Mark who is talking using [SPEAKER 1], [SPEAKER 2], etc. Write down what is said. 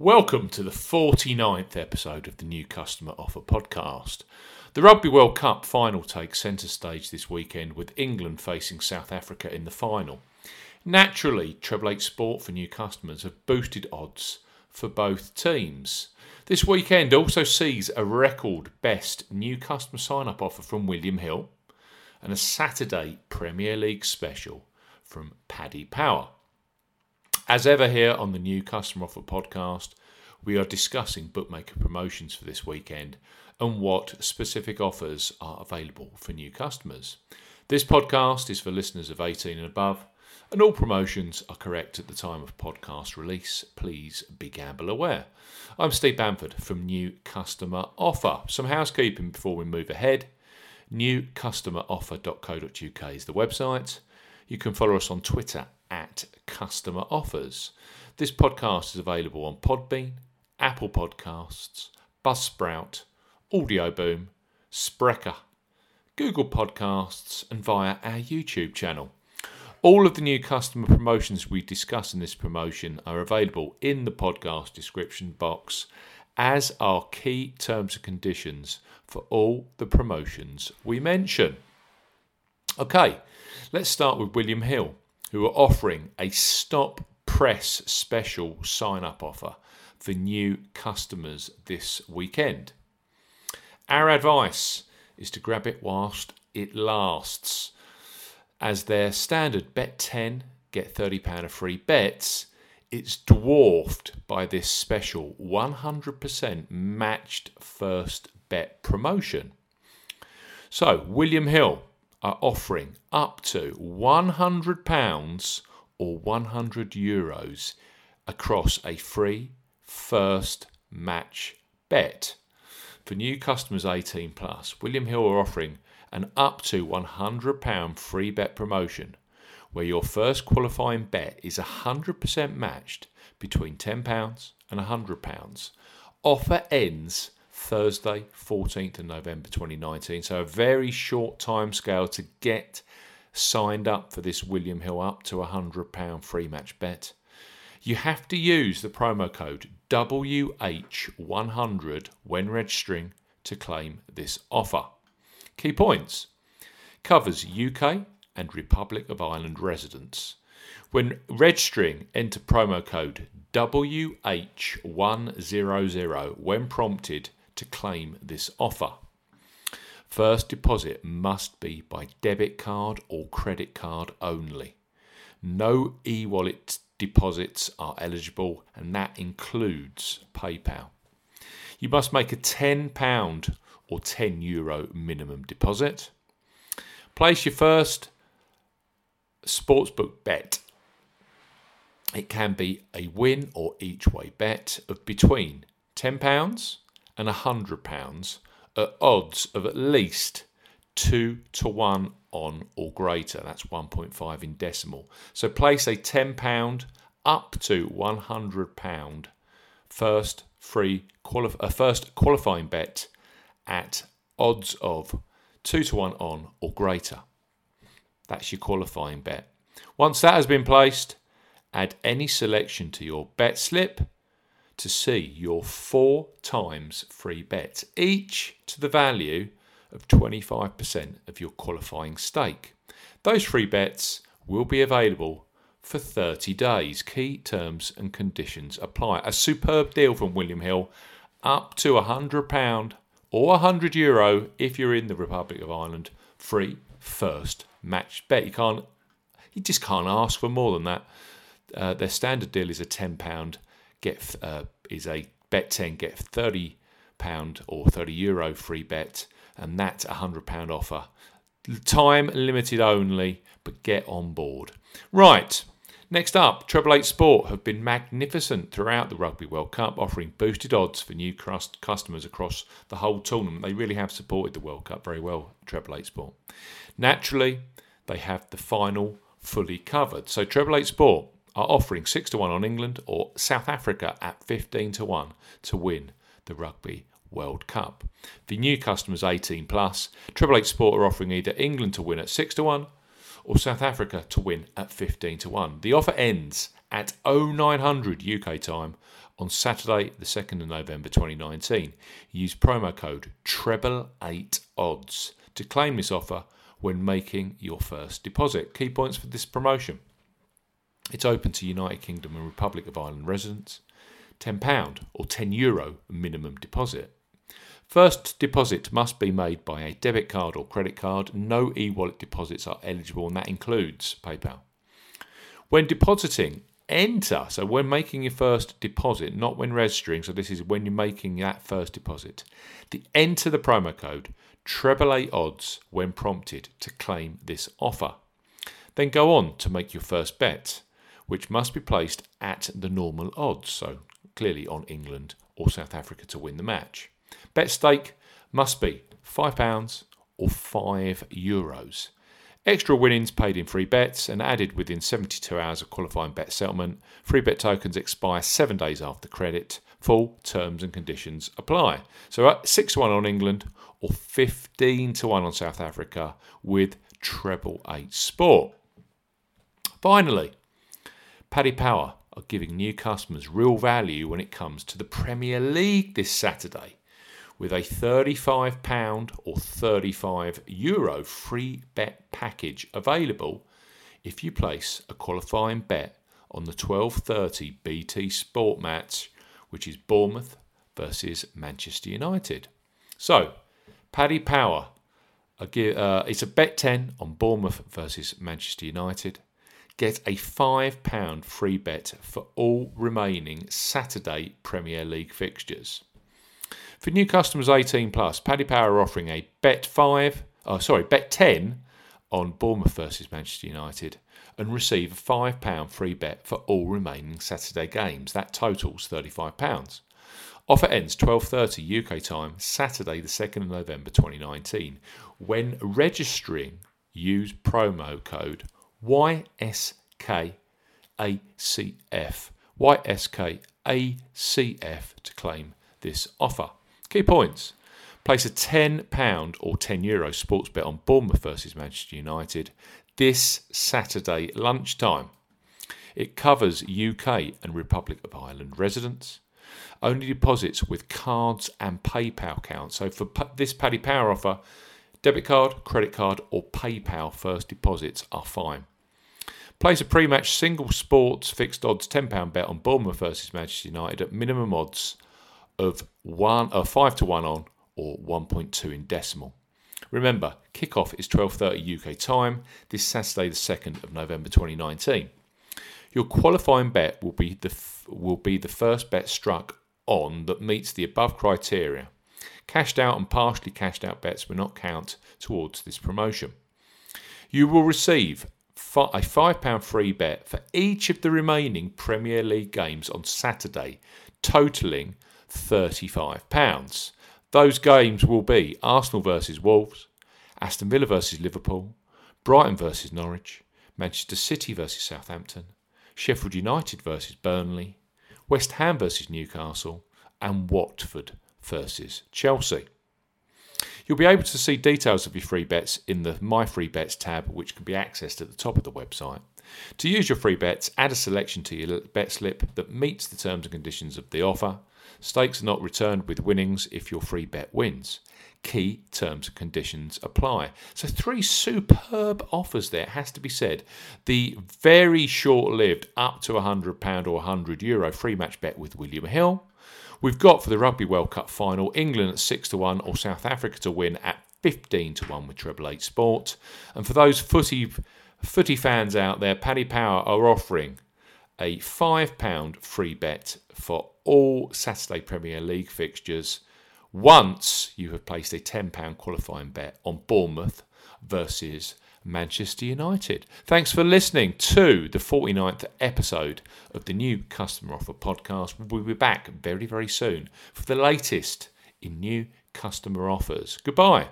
[SPEAKER 1] Welcome to the 49th episode of the New Customer Offer podcast. The Rugby World Cup final takes centre stage this weekend with England facing South Africa in the final. Naturally, Treble Eight Sport for new customers have boosted odds for both teams. This weekend also sees a record best new customer sign up offer from William Hill and a Saturday Premier League special from Paddy Power. As ever, here on the New Customer Offer podcast, we are discussing bookmaker promotions for this weekend and what specific offers are available for new customers. This podcast is for listeners of 18 and above, and all promotions are correct at the time of podcast release. Please be gamble aware. I'm Steve Bamford from New Customer Offer. Some housekeeping before we move ahead. Newcustomeroffer.co.uk is the website. You can follow us on Twitter at Customer Offers. This podcast is available on Podbean, Apple Podcasts, Buzzsprout, Audioboom, Spreaker, Google Podcasts, and via our YouTube channel. All of the new customer promotions we discuss in this promotion are available in the podcast description box, as are key terms and conditions for all the promotions we mention. Okay, let's start with William Hill who are offering a stop press special sign up offer for new customers this weekend. Our advice is to grab it whilst it lasts, as their standard bet 10, get £30 of free bets. It's dwarfed by this special 100% matched first bet promotion. So, William Hill are offering up to £100 or 100 euros across a free first match bet. For new customers 18 plus, William Hill are offering an up to £100 free bet promotion where your first qualifying bet is 100% matched between £10 and £100. Offer ends Thursday, 14th of November 2019. So a very short time scale to get signed up for this William Hill up to a £100 free match bet. You have to use the promo code WH100 when registering to claim this offer. Key points covers UK and Republic of Ireland residents. When registering, enter promo code WH100 when prompted to claim this offer. First deposit must be by debit card or credit card only. No e wallet deposits are eligible, and that includes PayPal. You must make a £10 or €10 Euro minimum deposit. Place your first sportsbook bet. It can be a win or each way bet of between £10 and £100 at odds of at least 2 to 1 on or greater. That's 1.5 in decimal. So place a £10 up to £100 first free quali- a first qualifying bet at odds of 2 to 1 on or greater. That's your qualifying bet. Once that has been placed, add any selection to your bet slip to see your four times free bets, each to the value of 25% of your qualifying stake. Those free bets will be available for 30 days. Key terms and conditions apply. A superb deal from William Hill, up to £100 or 100 euro if you're in the Republic of Ireland. Free first match bet. You can't, you just can't ask for more than that. Uh, their standard deal is a £10 get uh, is a bet 10 get 30 pound or 30 euro free bet and that's a 100 pound offer time limited only but get on board right Next up, Treble Eight Sport have been magnificent throughout the Rugby World Cup, offering boosted odds for new customers across the whole tournament. They really have supported the World Cup very well, Treble Eight Sport. Naturally, they have the final fully covered. So, Treble Eight Sport are offering 6 to 1 on England or South Africa at 15 to 1 to win the Rugby World Cup. The new customers 18 plus, Triple Eight Sport are offering either England to win at 6 to 1 or South Africa to win at 15 to 1. The offer ends at 0900 UK time on Saturday, the 2nd of November 2019. Use promo code TREBLE8ODDS to claim this offer when making your first deposit. Key points for this promotion. It's open to United Kingdom and Republic of Ireland residents. £10 or €10 Euro minimum deposit. First deposit must be made by a debit card or credit card. No e wallet deposits are eligible, and that includes PayPal. When depositing, enter. So, when making your first deposit, not when registering, so this is when you're making that first deposit, the enter the promo code treble eight odds when prompted to claim this offer. Then go on to make your first bet, which must be placed at the normal odds, so clearly on England or South Africa to win the match. Bet stake must be £5 or €5 euros. Extra winnings paid in free bets and added within 72 hours of qualifying bet settlement. Free bet tokens expire seven days after credit. Full terms and conditions apply. So at 6 1 on England or 15 to 1 on South Africa with treble eight sport. Finally, Paddy Power are giving new customers real value when it comes to the Premier League this Saturday with a £35 or €35 Euro free bet package available if you place a qualifying bet on the 12:30 BT Sport match which is Bournemouth versus Manchester United. So, Paddy Power uh, it's a bet 10 on Bournemouth versus Manchester United. Get a £5 free bet for all remaining Saturday Premier League fixtures. For new customers 18 plus, Paddy Power are offering a bet 5, oh sorry, bet 10 on Bournemouth versus Manchester United and receive a £5 free bet for all remaining Saturday games. That totals £35. Offer ends 12:30 UK time, Saturday the 2nd of November 2019. When registering, use promo code YSKACF. YSKACF to claim this offer. Key points. Place a £10 or €10 Euro sports bet on Bournemouth versus Manchester United this Saturday lunchtime. It covers UK and Republic of Ireland residents. Only deposits with cards and PayPal accounts. So for this Paddy Power offer, debit card, credit card, or PayPal first deposits are fine. Place a pre-match single sports fixed odds £10 bet on Bournemouth versus Manchester United at minimum odds of one, uh, 5 to 1 on or 1.2 in decimal. Remember, kickoff is 12:30 UK time this Saturday the 2nd of November 2019. Your qualifying bet will be the f- will be the first bet struck on that meets the above criteria. Cashed out and partially cashed out bets will not count towards this promotion. You will receive a £5 free bet for each of the remaining Premier League games on Saturday, totalling £35. Those games will be Arsenal versus Wolves, Aston Villa versus Liverpool, Brighton versus Norwich, Manchester City versus Southampton, Sheffield United versus Burnley, West Ham versus Newcastle, and Watford versus Chelsea. You'll be able to see details of your free bets in the My Free Bets tab, which can be accessed at the top of the website. To use your free bets, add a selection to your bet slip that meets the terms and conditions of the offer. Stakes are not returned with winnings if your free bet wins. Key terms and conditions apply. So, three superb offers there, has to be said. The very short lived up to £100 or €100 Euro free match bet with William Hill We've got for the Rugby World Cup final England at 6 to 1 or South Africa to win at 15 to 1 with Treble Eight Sport. And for those footy, footy fans out there, Paddy Power are offering a £5 free bet for all Saturday Premier League fixtures once you have placed a £10 qualifying bet on Bournemouth versus Manchester United. Thanks for listening to the 49th episode of the new Customer Offer podcast. We'll be back very, very soon for the latest in new customer offers. Goodbye.